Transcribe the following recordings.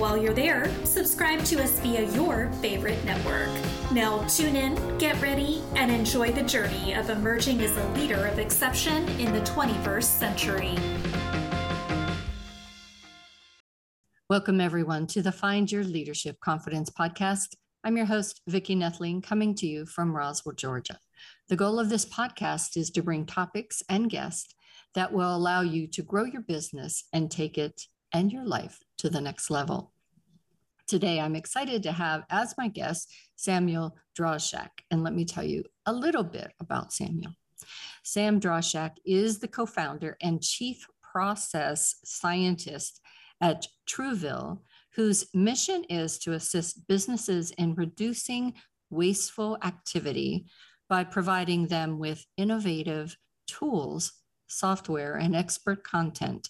While you're there, subscribe to us via your favorite network. Now, tune in, get ready, and enjoy the journey of emerging as a leader of exception in the 21st century. Welcome, everyone, to the Find Your Leadership Confidence podcast. I'm your host, Vicki Noethling, coming to you from Roswell, Georgia. The goal of this podcast is to bring topics and guests that will allow you to grow your business and take it and your life to the next level. Today, I'm excited to have as my guest Samuel Drauschak. And let me tell you a little bit about Samuel. Sam Drauschak is the co founder and chief process scientist at Truvle, whose mission is to assist businesses in reducing wasteful activity by providing them with innovative tools, software, and expert content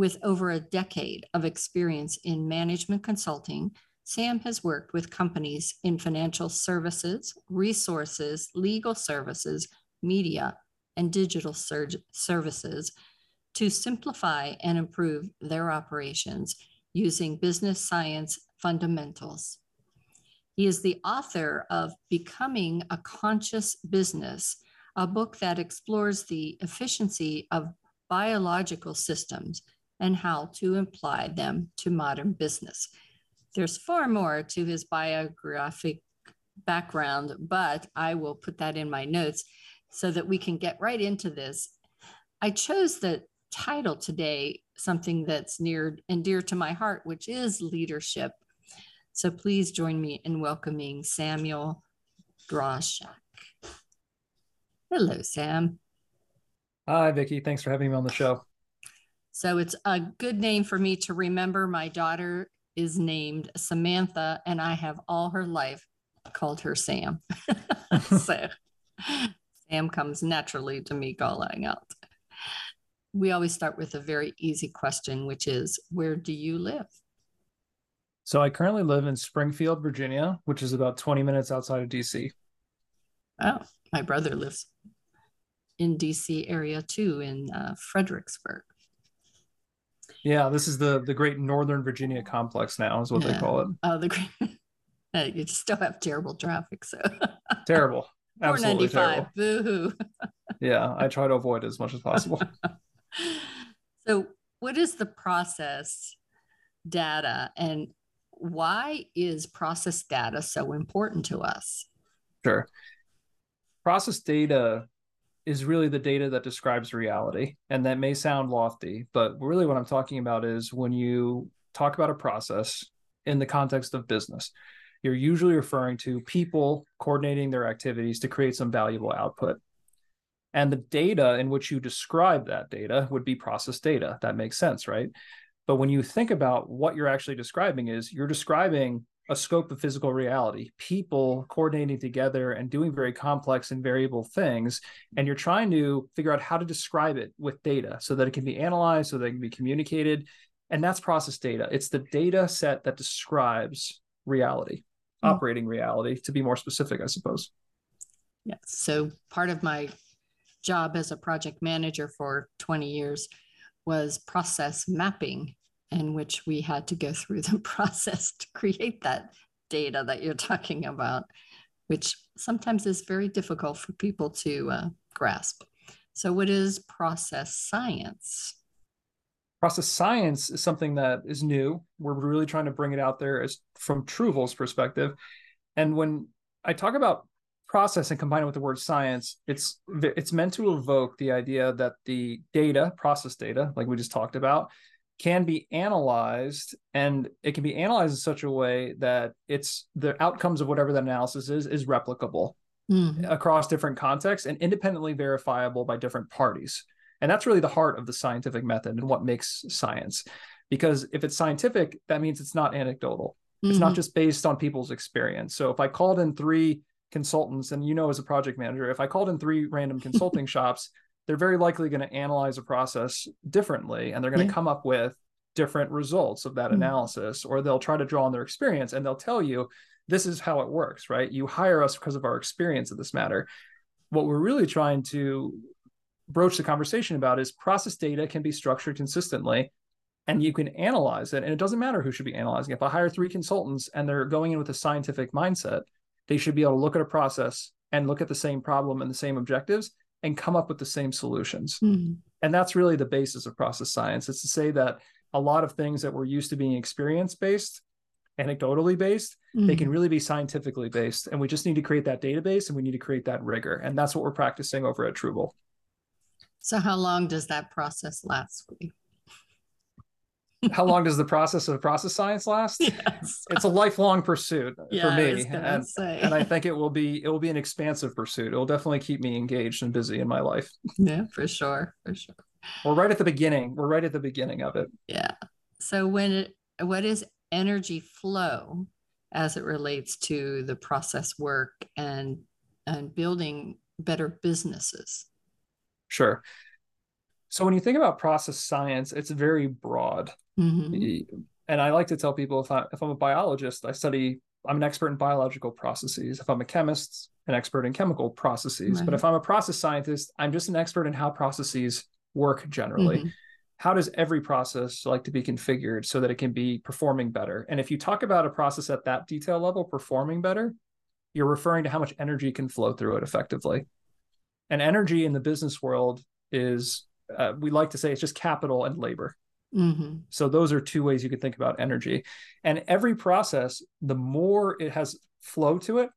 with over a decade of experience in management consulting, Sam has worked with companies in financial services, resources, legal services, media, and digital services to simplify and improve their operations using business science fundamentals. He is the author of Becoming a Conscious Business, a book that explores the efficiency of biological systems and how to apply them to modern business. There's far more to his biographic background, but I will put that in my notes so that we can get right into this. I chose the title today, something that's near and dear to my heart, which is leadership. So please join me in welcoming Samuel Drauschak. Hello, Sam. Hi, Vicki. Thanks for having me on the show. So it's a good name for me to remember. My daughter is named Samantha, and I have all her life called her Sam. so Sam comes naturally to me calling out. We always start with a very easy question, which is Where do you live? So I currently live in Springfield, Virginia, which is about 20 minutes outside of DC. Oh, my brother lives in DC area too, in uh, Fredericksburg. Yeah, this is the the Great Northern Virginia Complex now, is what yeah. they call it. Oh, the great. you still have terrible traffic, so terrible. Absolutely 495. Boo hoo. yeah, I try to avoid as much as possible. so, what is the process data, and why is process data so important to us? Sure. Process data is really the data that describes reality. And that may sound lofty, but really what I'm talking about is when you talk about a process in the context of business, you're usually referring to people coordinating their activities to create some valuable output. And the data in which you describe that data would be process data. That makes sense, right? But when you think about what you're actually describing is you're describing a scope of physical reality, people coordinating together and doing very complex and variable things. And you're trying to figure out how to describe it with data so that it can be analyzed, so that it can be communicated. And that's process data. It's the data set that describes reality, mm-hmm. operating reality, to be more specific, I suppose. Yeah. So part of my job as a project manager for 20 years was process mapping in which we had to go through the process to create that data that you're talking about, which sometimes is very difficult for people to uh, grasp. So, what is process science? Process science is something that is new. We're really trying to bring it out there as from Truvle's perspective. And when I talk about process and combine it with the word science, it's it's meant to evoke the idea that the data, process data, like we just talked about, can be analyzed and it can be analyzed in such a way that it's the outcomes of whatever the analysis is is replicable mm-hmm. across different contexts and independently verifiable by different parties and that's really the heart of the scientific method and what makes science because if it's scientific that means it's not anecdotal It's not Mhm. just based on people's experience. So if I called in three consultants, and you know, as a project manager, if I called in three random consulting shops, they're very likely going to analyze a process differently and they're going to Yeah. come up with different results of that Mhm. analysis, or they'll try to draw on their experience and they'll tell you this is how it works, right? You hire us because of our experience of this matter. What we're really trying to broach the conversation about is process data can be structured consistently and you can analyze it. And it doesn't matter who should be analyzing. it. If I hire three consultants and they're going in with a scientific mindset, they should be able to look at a process and look at the same problem and the same objectives and come up with the same solutions. Mhm. And that's really the basis of process science. It's to say that a lot of things that we're used to being experience based, anecdotally based, they Mhm. can really be scientifically based. And we just need to create that database and we need to create that rigor. And that's what we're practicing over at Truvle. So how long does that process last? How long does the process of process science last? Yes. It's a lifelong pursuit Yeah, for me. And, and I think it will be it will be an expansive pursuit. It will definitely keep me engaged and busy in my life. yeah, for sure, for sure. We're right at the beginning. We're right at the beginning of it. Yeah. So when it, what is energy flow as it relates to the process work and and building better businesses? Sure. So when you think about process science, it's very broad. Mhm. And I like to tell people if I if I'm a biologist, I study I'm an expert in biological processes. If I'm a chemist, an expert in chemical processes. But if I'm a process scientist, I'm just an expert in how processes work generally. Mhm. How does every process like to be configured so that it can be performing better? And if you talk about a process at that detail level performing better, you're referring to how much energy can flow through it effectively. And energy in the business world is uh, we like to say it's just capital and labor. Mhm. So those are two ways you could think about energy. And every process, the more it has flow to it,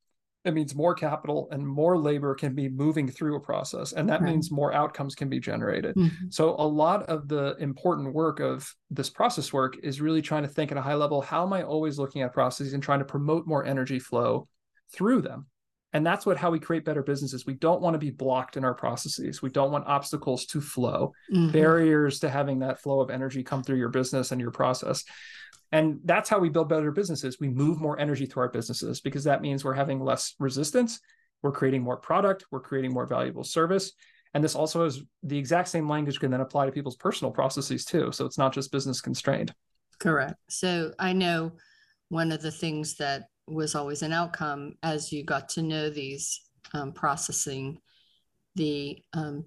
it means more capital and more labor can be moving through a process. And that Right. means more outcomes can be generated. Mhm. So a lot of the important work of this process work is really trying to think at a high level, how am I always looking at processes and trying to promote more energy flow through them? And that's what how we create better businesses. We don't want to be blocked in our processes. We don't want obstacles to flow Mhm. barriers to having that flow of energy come through your business and your process. And that's how we build better businesses. We move more energy through our businesses because that means we're having less resistance. We're creating more product. We're creating more valuable service. And this also is the exact same language can then apply to people's personal processes too. So it's not just business constrained. Correct. So I know one of the things that was always an outcome as you got to know these um, processing, the um,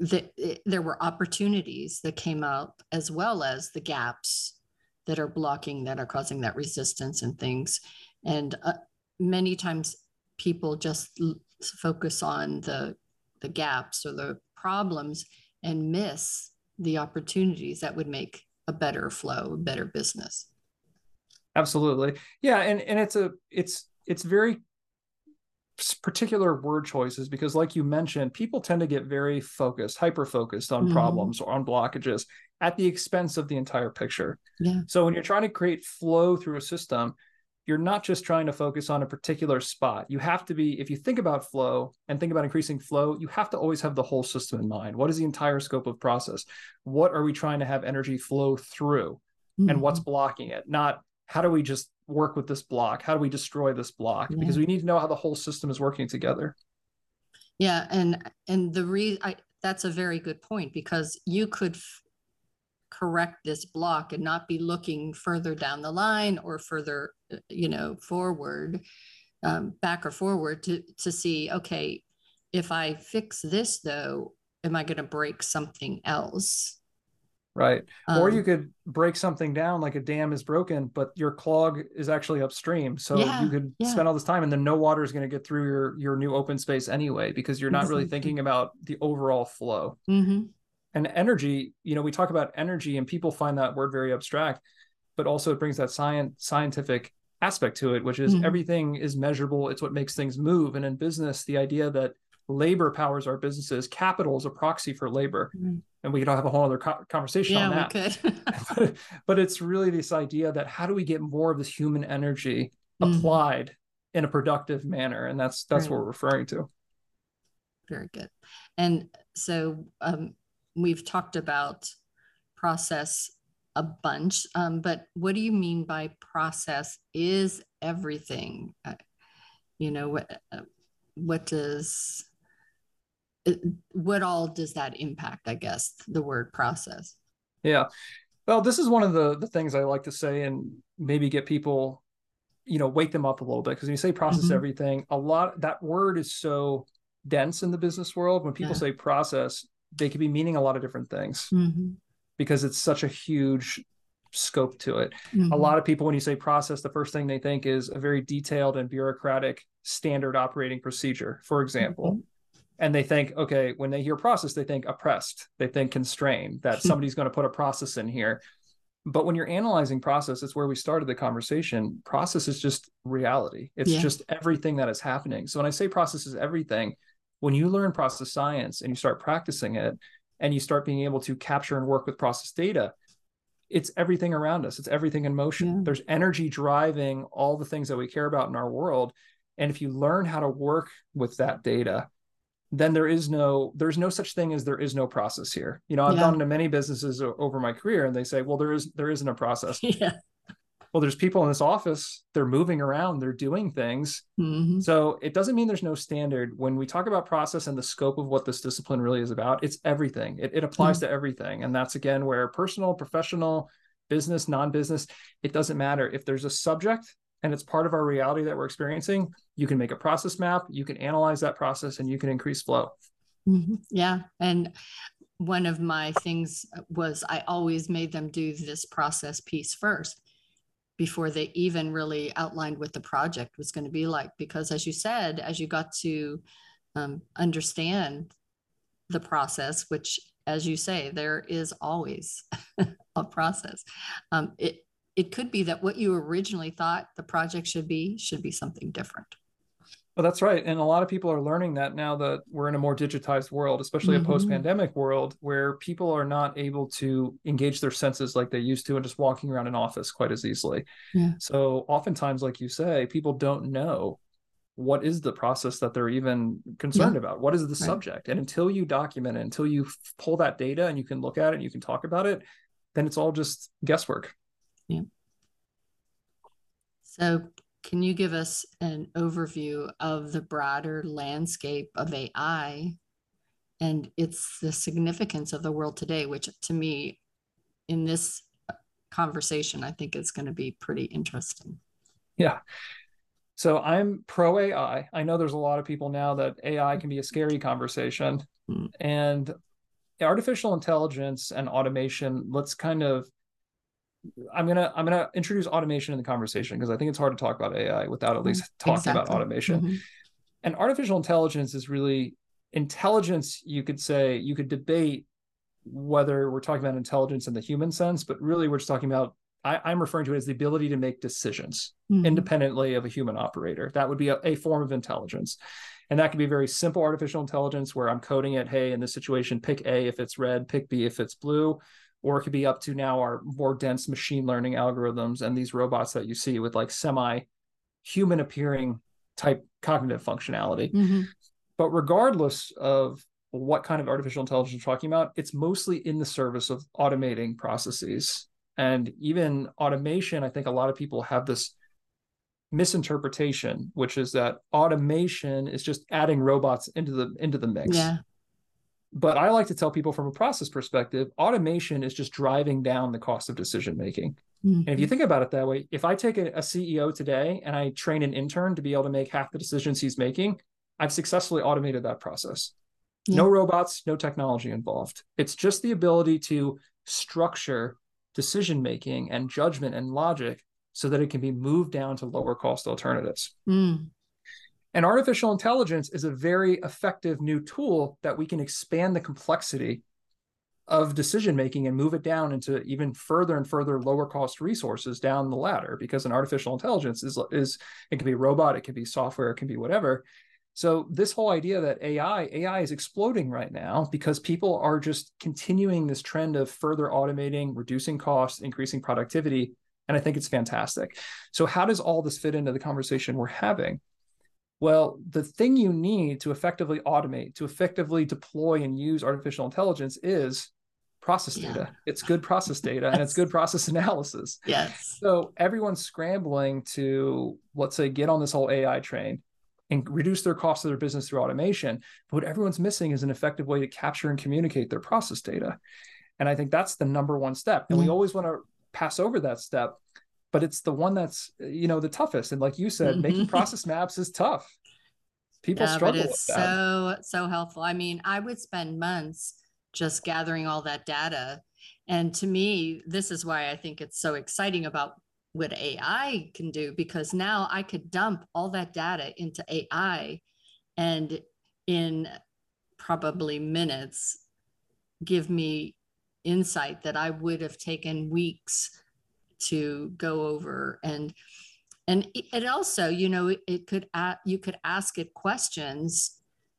the, it- there were opportunities that came out as well as the gaps that are blocking that are causing that resistance and things. And uh, many times people just l- focus on the the gaps or the problems and miss the opportunities that would make a better flow, a better business. Absolutely. Yeah. And, and it's a, it's, it's very particular word choices because like you mentioned, people tend to get very focused, hyper focused on Mhm. problems or on blockages at the expense of the entire picture. Yeah. So when you're trying to create flow through a system, you're not just trying to focus on a particular spot. You have to be, if you think about flow and think about increasing flow, you have to always have the whole system in mind. What is the entire scope of process? What are we trying to have energy flow through? And what's Mhm. blocking it? Not how do we just work with this block? How do we destroy this block? Because we need to know how the whole system is working together. Yeah, and and the re I that's a very good point because you could f- correct this block and not be looking further down the line or further, uh, you know, forward, um, back or forward to to see, okay, if I fix this though, am I going to break something else? Right. or you Um, could break something down like a dam is broken, but your clog is actually upstream. So Yeah, you could yeah. spend all this time and then no water is going to get through your your new open space anyway because you're not really thinking about the overall flow. mhm, And energy, you know, we talk about energy and people find that word very abstract, but also it brings that science scientific aspect to it, which is Mhm. everything is measurable. It's what makes things move. And in business, the idea that labor powers our businesses, capital is a proxy for labor. Right. And we could have a whole other co- conversation on that but, but it's really this idea that how do we get more of this human energy Mhm. applied in a productive manner and that's that's what we're referring to Very good. And so um, we've talked about process a bunch. Um, but what do you mean by process is everything? Uh, you know what? Uh, what does what all does that impact? I guess the word process. Yeah. Well, this is one of the the things I like to say and maybe get people, you know, wake them up a little bit because when you say process mm-hmm. everything, a lot that word is so dense in the business world. When people yeah. say process, they could be meaning a lot of different things mm-hmm. because it's such a huge scope to it. Mm-hmm. A lot of people, when you say process, the first thing they think is a very detailed and bureaucratic standard operating procedure, for example. And they think, okay, when they hear process, they think oppressed, they think constrained, that hmm. somebody's going to put a process in here. But when you're analyzing process, it's where we started the conversation. Process is just reality. It's yeah. just everything that is happening. So when I say process is everything, when you learn process science and you start practicing it and you start being able to capture and work with process data, it's everything around us. It's everything in motion. Yeah. There's energy driving all the things that we care about in our world. And if you learn how to work with that data, then there is no there's no such thing as there is no process here. You know, I've yeah. gone into many businesses over my career and they say, well, there is there isn't a process. Yeah well there's people in this office they're moving around they're doing things mm-hmm. so it doesn't mean there's no standard when we talk about process and the scope of what this discipline really is about it's everything it, it applies mm-hmm. to everything and that's again where personal professional business non-business it doesn't matter if there's a subject and it's part of our reality that we're experiencing you can make a process map you can analyze that process and you can increase flow mm-hmm. yeah and one of my things was I always made them do this process piece first before they even really outlined what the project was going to be like. Because as you said, as you got to um, understand the process, which, as you say, there is always a process. Um, it it could be that what you originally thought the project should be should be something different. Well, that's right. And a lot of people are learning that now that we're in a more digitized world, especially mm-hmm. a post pandemic world where people are not able to engage their senses like they used to and just walking around an office quite as easily. Yeah. So, oftentimes, like you say, people don't know what is the process that they're even concerned yeah. about? What is the right. subject? And until you document it, until you pull that data and you can look at it and you can talk about it, then it's all just guesswork. Yeah. So, can you give us an overview of the broader landscape of AI and it's the significance of the world today, which to me, in this conversation, I think is going to be pretty interesting. Yeah. So I'm pro AI. I know there's a lot of people now that AI can be a scary conversation. Mm. And artificial intelligence and automation, let's kind of I'm gonna I'm gonna introduce automation in the conversation because I think it's hard to talk about AI without at least talking exactly. about automation. Mm-hmm. And artificial intelligence is really intelligence. You could say you could debate whether we're talking about intelligence in the human sense, but really we're just talking about. I, am referring to it as the ability to make decisions mm-hmm. independently of a human operator. That would be a, a form of intelligence. And that could be very simple artificial intelligence where I'm coding it, hey, in this situation, pick A if it's red, pick B if it's blue or it could be up to now our more dense machine learning algorithms and these robots that you see with like semi human appearing type cognitive functionality. Mm-hmm. But regardless of what kind of artificial intelligence we're talking about, it's mostly in the service of automating processes. And even automation, I think a lot of people have this misinterpretation, which is that automation is just adding robots into the into the mix. Yeah. But I like to tell people from a process perspective, automation is just driving down the cost of decision making. Mm-hmm. And if you think about it that way, if I take a, a, CEO today and I train an intern to be able to make half the decisions he's making, I've successfully automated that process. Yeah. No robots, no technology involved. It's just the ability to structure decision making and judgment and logic so that it can be moved down to lower cost alternatives. Mm. And artificial intelligence is a very effective new tool that we can expand the complexity of decision making and move it down into even further and further lower cost resources down the ladder because an artificial intelligence is is it can be robot it can be software it can be whatever. So this whole idea that ai ai is exploding right now because people are just continuing this trend of further automating reducing costs increasing productivity and i think it's fantastic. So how does all this fit into the conversation we're having well, the thing you need to effectively automate, to effectively deploy and use artificial intelligence is process Yeah. data. It's good process data and it's good process analysis. Yes. So everyone's scrambling to, let's say, get on this whole AI train and reduce their cost of their business through automation. But what everyone's missing is an effective way to capture and communicate their process data. And I think that's the number one step. And we mm. always want to pass over that step, but it's the one that's, you know, the toughest. And like you said, making Mhm. process maps is tough. People yeah, struggle but it's with that. so so helpful. I mean, I would spend months just gathering all that data. And to me, this is why I think it's so exciting about what AI can do because now I could dump all that data into AI and in probably minutes give me insight that I would have taken weeks to go over and and it also you know it, could you could ask it questions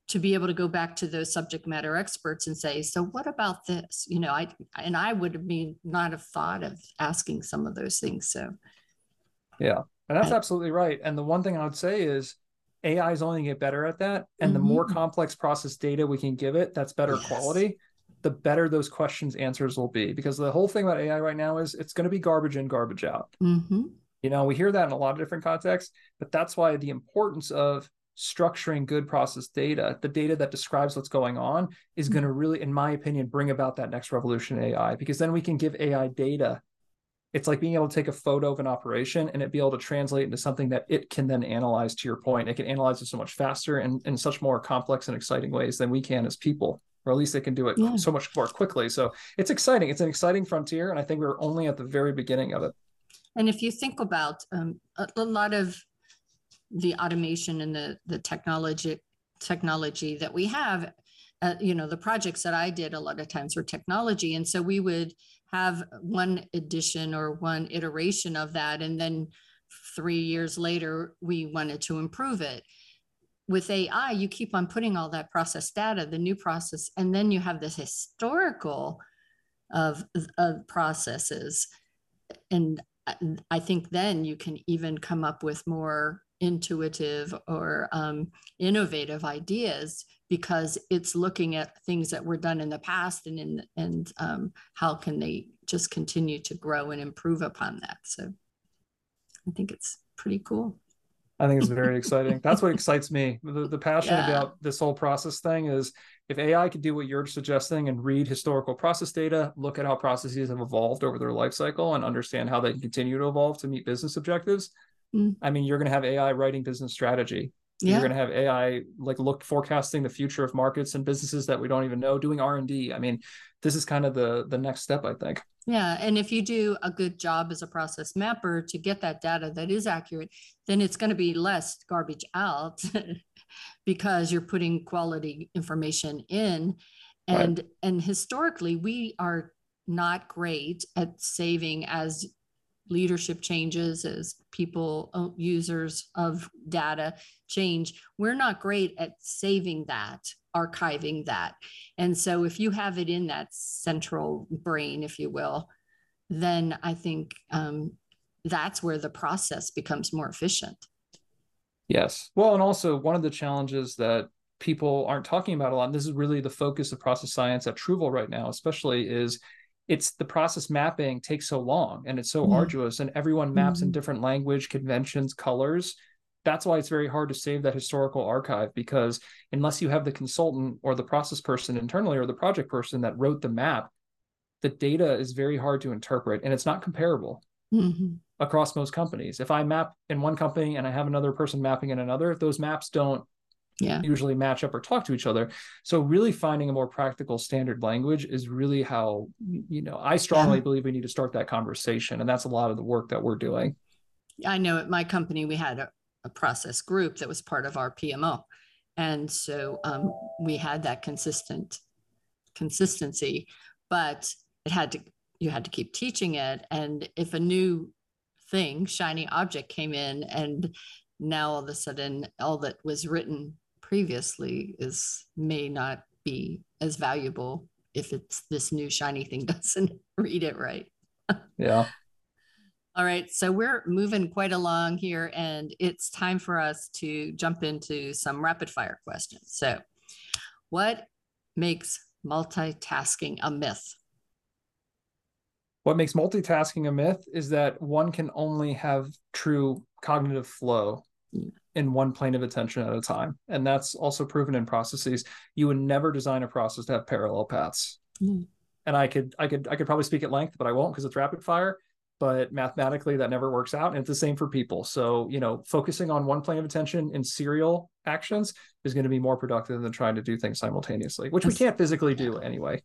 to be able to go back to those subject matter experts and say so what about this you know i and i would have been not have thought of asking some of those things so yeah. And that's absolutely right. And the one thing I would say is AI is only going to get better at that. And the mm-hmm. more complex process data we can give it, that's better Yes. quality, the better those questions answers will be. Because the whole thing about AI right now is it's going to be garbage in, garbage out. mhm. You know, we hear that in a lot of different contexts, but that's why the importance of structuring good process data, the data that describes what's going on, is going to really, in my opinion, bring about that next revolution in AI. Because then we can give AI data. It's like being able to take a photo of an operation and it be able to translate into something that it can then analyze to your point. It can analyze it so much faster and in such more complex and exciting ways than we can as people, or at least they can do it Yeah. so much more quickly. So it's exciting. It's an exciting frontier. And I think we're only at the very beginning of it. and if you think about um, a, a lot of the automation and the the technology technology that we have uh, you know the projects that i did a lot of times were technology and so we would have one edition or one iteration of that and then three years later we wanted to improve it with ai you keep on putting all that process data the new process and then you have this historical of, of processes and I- think then you can even come up with more intuitive or um, innovative ideas because it's looking at things that were done in the past and in and um, how can they just continue to grow and improve upon that. So I think it's pretty cool. I think it's very exciting. That's what excites me. The, the passion Yeah. about this whole process thing is if AI could do what you're suggesting and read historical process data, look at how processes have evolved over their life cycle and understand how they can continue to evolve to meet business objectives. Mm. I mean, you're going to have AI writing business strategy. You're going to have AI like look forecasting the future of markets and businesses that we don't even know, doing R and D. I mean, this is kind of the the next step, I think. yeah. And if you do a good job as a process mapper to get that data that is accurate, then it's going to be less garbage out because you're putting quality information in. Right. And and historically, we are not great at saving as leadership changes as people uh, users of data change we're not great at saving that archiving that and so if you have it in that central brain if you will then i think um, that's where the process becomes more efficient Yes. Well, and also one of the challenges that people aren't talking about a lot, and this is really the focus of process science at Truvle right now, especially, is it's the process mapping takes so long and it's so Mhm. arduous, and everyone maps in Mhm. different language, conventions, colors. That's why it's very hard to save that historical archive because unless you have the consultant or the process person internally or the project person that wrote the map, the data is very hard to interpret and it's not comparable Mhm. across most companies. If I map in one company and I have another person mapping in another, those maps don't yeah usually match up or talk to each other. So really finding a more practical standard language is really how you know, I strongly Yeah. believe we need to start that conversation and that's a lot of the work that we're doing. I know at my company we had a, a process group that was part of our PMO, and so um, we had that consistent consistency, but it had to you had to keep teaching it, and if a new thing, shiny object came in, and now all of a sudden all that was written previously is may not be as valuable if it's this new shiny thing doesn't read it right. Yeah. All right, so we're moving quite along here, and it's time for us to jump into some rapid fire questions. So, what makes multitasking a myth? What makes multitasking a myth is that one can only have true cognitive flow in one plane of attention at a time. And that's also proven in processes. You would never design a process to have parallel paths. Mm. And I could I could I could probably speak at length, but I won't because it's rapid fire. But mathematically that never works out. And it's the same for people. So, you know, focusing on one plane of attention in serial actions is going to be more productive than trying to do things simultaneously, which we can't physically do anyway.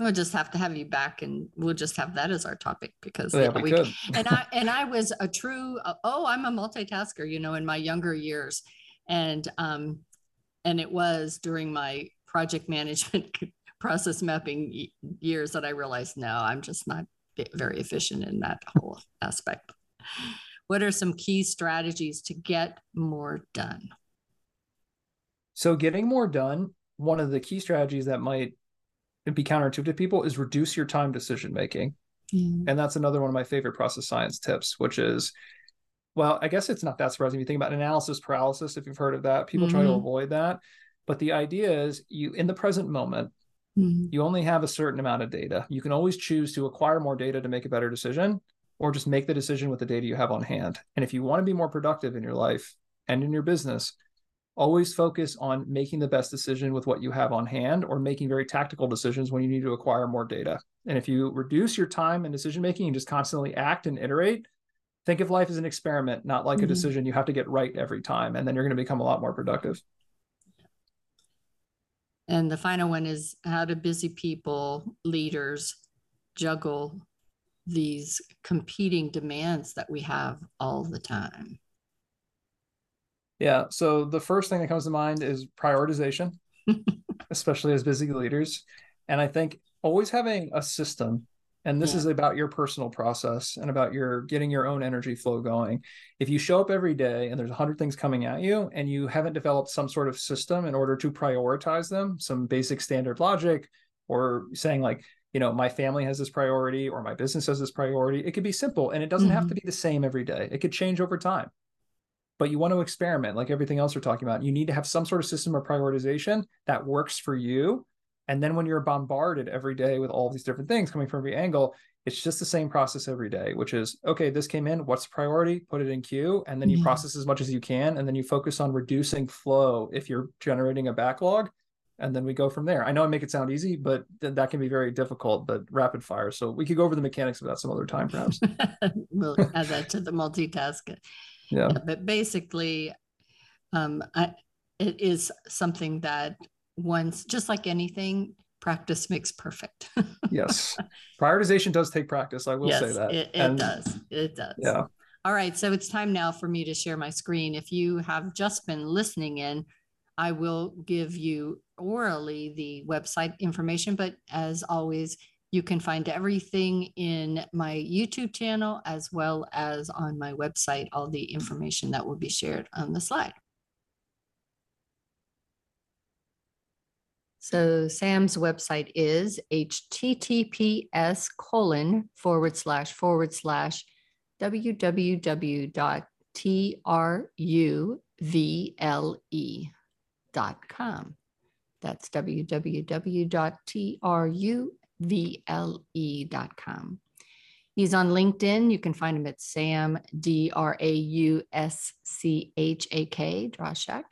We'll just have to have you back, and we'll just have that as our topic because yeah, we, and I and I was a true uh, oh I'm a multitasker, you know, in my younger years, and um, and it was during my project management process mapping years that I realized no, I'm just not very efficient in that whole aspect. What are some key strategies to get more done? So, getting more done, one of the key strategies that might be counterintuitive to people is reduce your time decision making. Mm. And that's another one of my favorite process science tips, which is, well, I guess it's not that surprising. If you think about analysis paralysis, if you've heard of that, people mm-hmm. try to mm-hmm. avoid that. But the idea is you, in the present moment, mm-hmm. you only have a certain amount of data. You can always choose to acquire more data to make a better decision or just make the decision with the data you have on hand. And if you want to be more productive in your life and in your business, always focus on making the best decision with what you have on hand or making very tactical decisions when you need to acquire more data. And if you reduce your time and decision making and just constantly act and iterate, think of life as an experiment, not like mm-hmm. a decision you have to get right every time. And then you're going to become a lot more productive. And the final one is how do busy people, leaders juggle these competing demands that we have all the time? Yeah. So the first thing that comes to mind is prioritization, especially as busy leaders. And I think always having a system, and this yeah. is about your personal process and about your getting your own energy flow going. If you show up every day and there's a hundred things coming at you and you haven't developed some sort of system in order to prioritize them, some basic standard logic, or saying like, you know, my family has this priority or my business has this priority, it could be simple and it doesn't mm-hmm. have to be the same every day. It could change over time but you want to experiment like everything else we're talking about. You need to have some sort of system of prioritization that works for you. And then when you're bombarded every day with all these different things coming from every angle, it's just the same process every day, which is okay, this came in, what's the priority? Put it in queue, and then you yeah. process as much as you can. And then you focus on reducing flow if you're generating a backlog. And then we go from there. I know I make it sound easy, but th- that can be very difficult, but rapid fire. So we could go over the mechanics of that some other time, perhaps. we'll add that to the multitask yeah. yeah but basically um, I, it is something that once just like anything practice makes perfect. Yes. Prioritization does take practice i will yes, say that. it, it and, does it does. Yeah. All right so it's time now for me to share my screen. If you have just been listening in i will give you orally the website information but as always you can find everything in my YouTube channel as well as on my website, all the information that will be shared on the slide. So Sam's website is https colon forward slash forward slash www.truvle.com. That's www.tru vle.com. He's on LinkedIn. You can find him at Sam, D R A U S C H A K, Drauschak.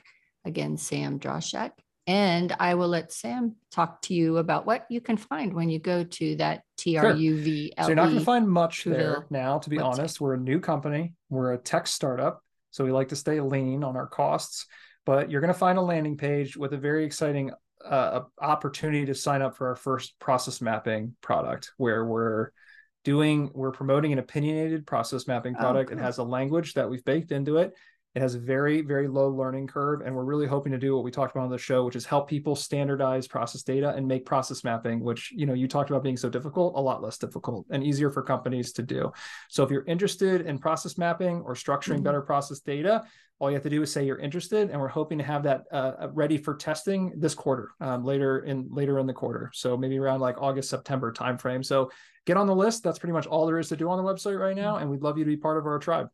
Again, Sam Drauschak. And I will let Sam talk to you about what you can find when you go to that T R U V L. So you're not going to find much there now, to be website. honest. We're a new company, we're a tech startup. So we like to stay lean on our costs. But you're going to find a landing page with a very exciting uh, opportunity to sign up for our first process mapping product where we're doing we're promoting an opinionated process mapping oh, product oh, cool. it has a language that we've baked into it it has a very, very low learning curve. And we're really hoping to do what we talked about on the show, which is help people standardize process data and make process mapping, which, you know, you talked about being so difficult, a lot less difficult and easier for companies to do. So if you're interested in process mapping or structuring mm-hmm. better process data, all you have to do is say you're interested, and we're hoping to have that uh, ready for testing this quarter, um, later in later in the quarter. So maybe around like August September timeframe. So get on the list. That's pretty much all there is to do on the website right now, and we'd love you to be part of our tribe.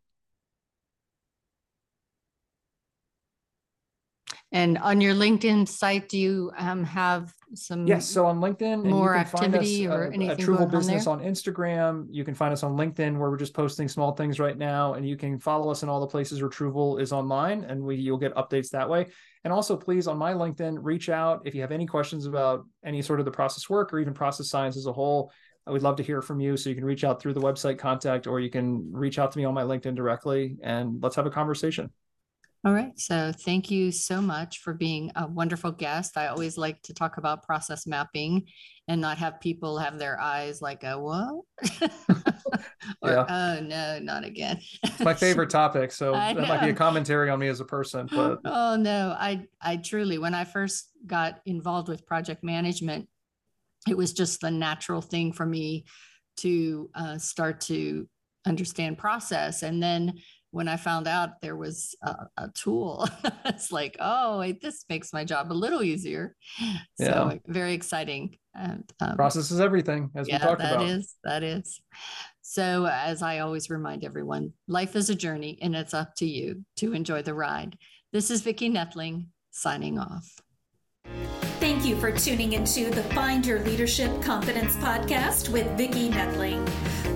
And on your LinkedIn site, do you um, have some? Yes. So on LinkedIn, more activity us, or uh, anything a Truvle going on Business there? on Instagram. You can find us on LinkedIn, where we're just posting small things right now, and you can follow us in all the places where Truvle is online, and we you'll get updates that way. And also, please on my LinkedIn, reach out if you have any questions about any sort of the process work or even process science as a whole. I would love to hear from you. So you can reach out through the website contact, or you can reach out to me on my LinkedIn directly, and let's have a conversation. All right. So thank you so much for being a wonderful guest. I always like to talk about process mapping and not have people have their eyes like a what? or Yeah. oh no, not again. It's my favorite topic, so that might be a commentary on me as a person. But oh no, I I truly when I first got involved with project management, it was just the natural thing for me to uh, start to understand process, and then when I found out there was a, a tool, it's like, oh, wait, this makes my job a little easier. So Yeah. very exciting. And um, process is everything, as we talked that about. That is, that is. So as I always remind everyone, life is a journey, and it's up to you to enjoy the ride. This is Vicki Noethling signing off. Thank you for tuning into the Find Your Leadership Confidence podcast with Vicki Noethling,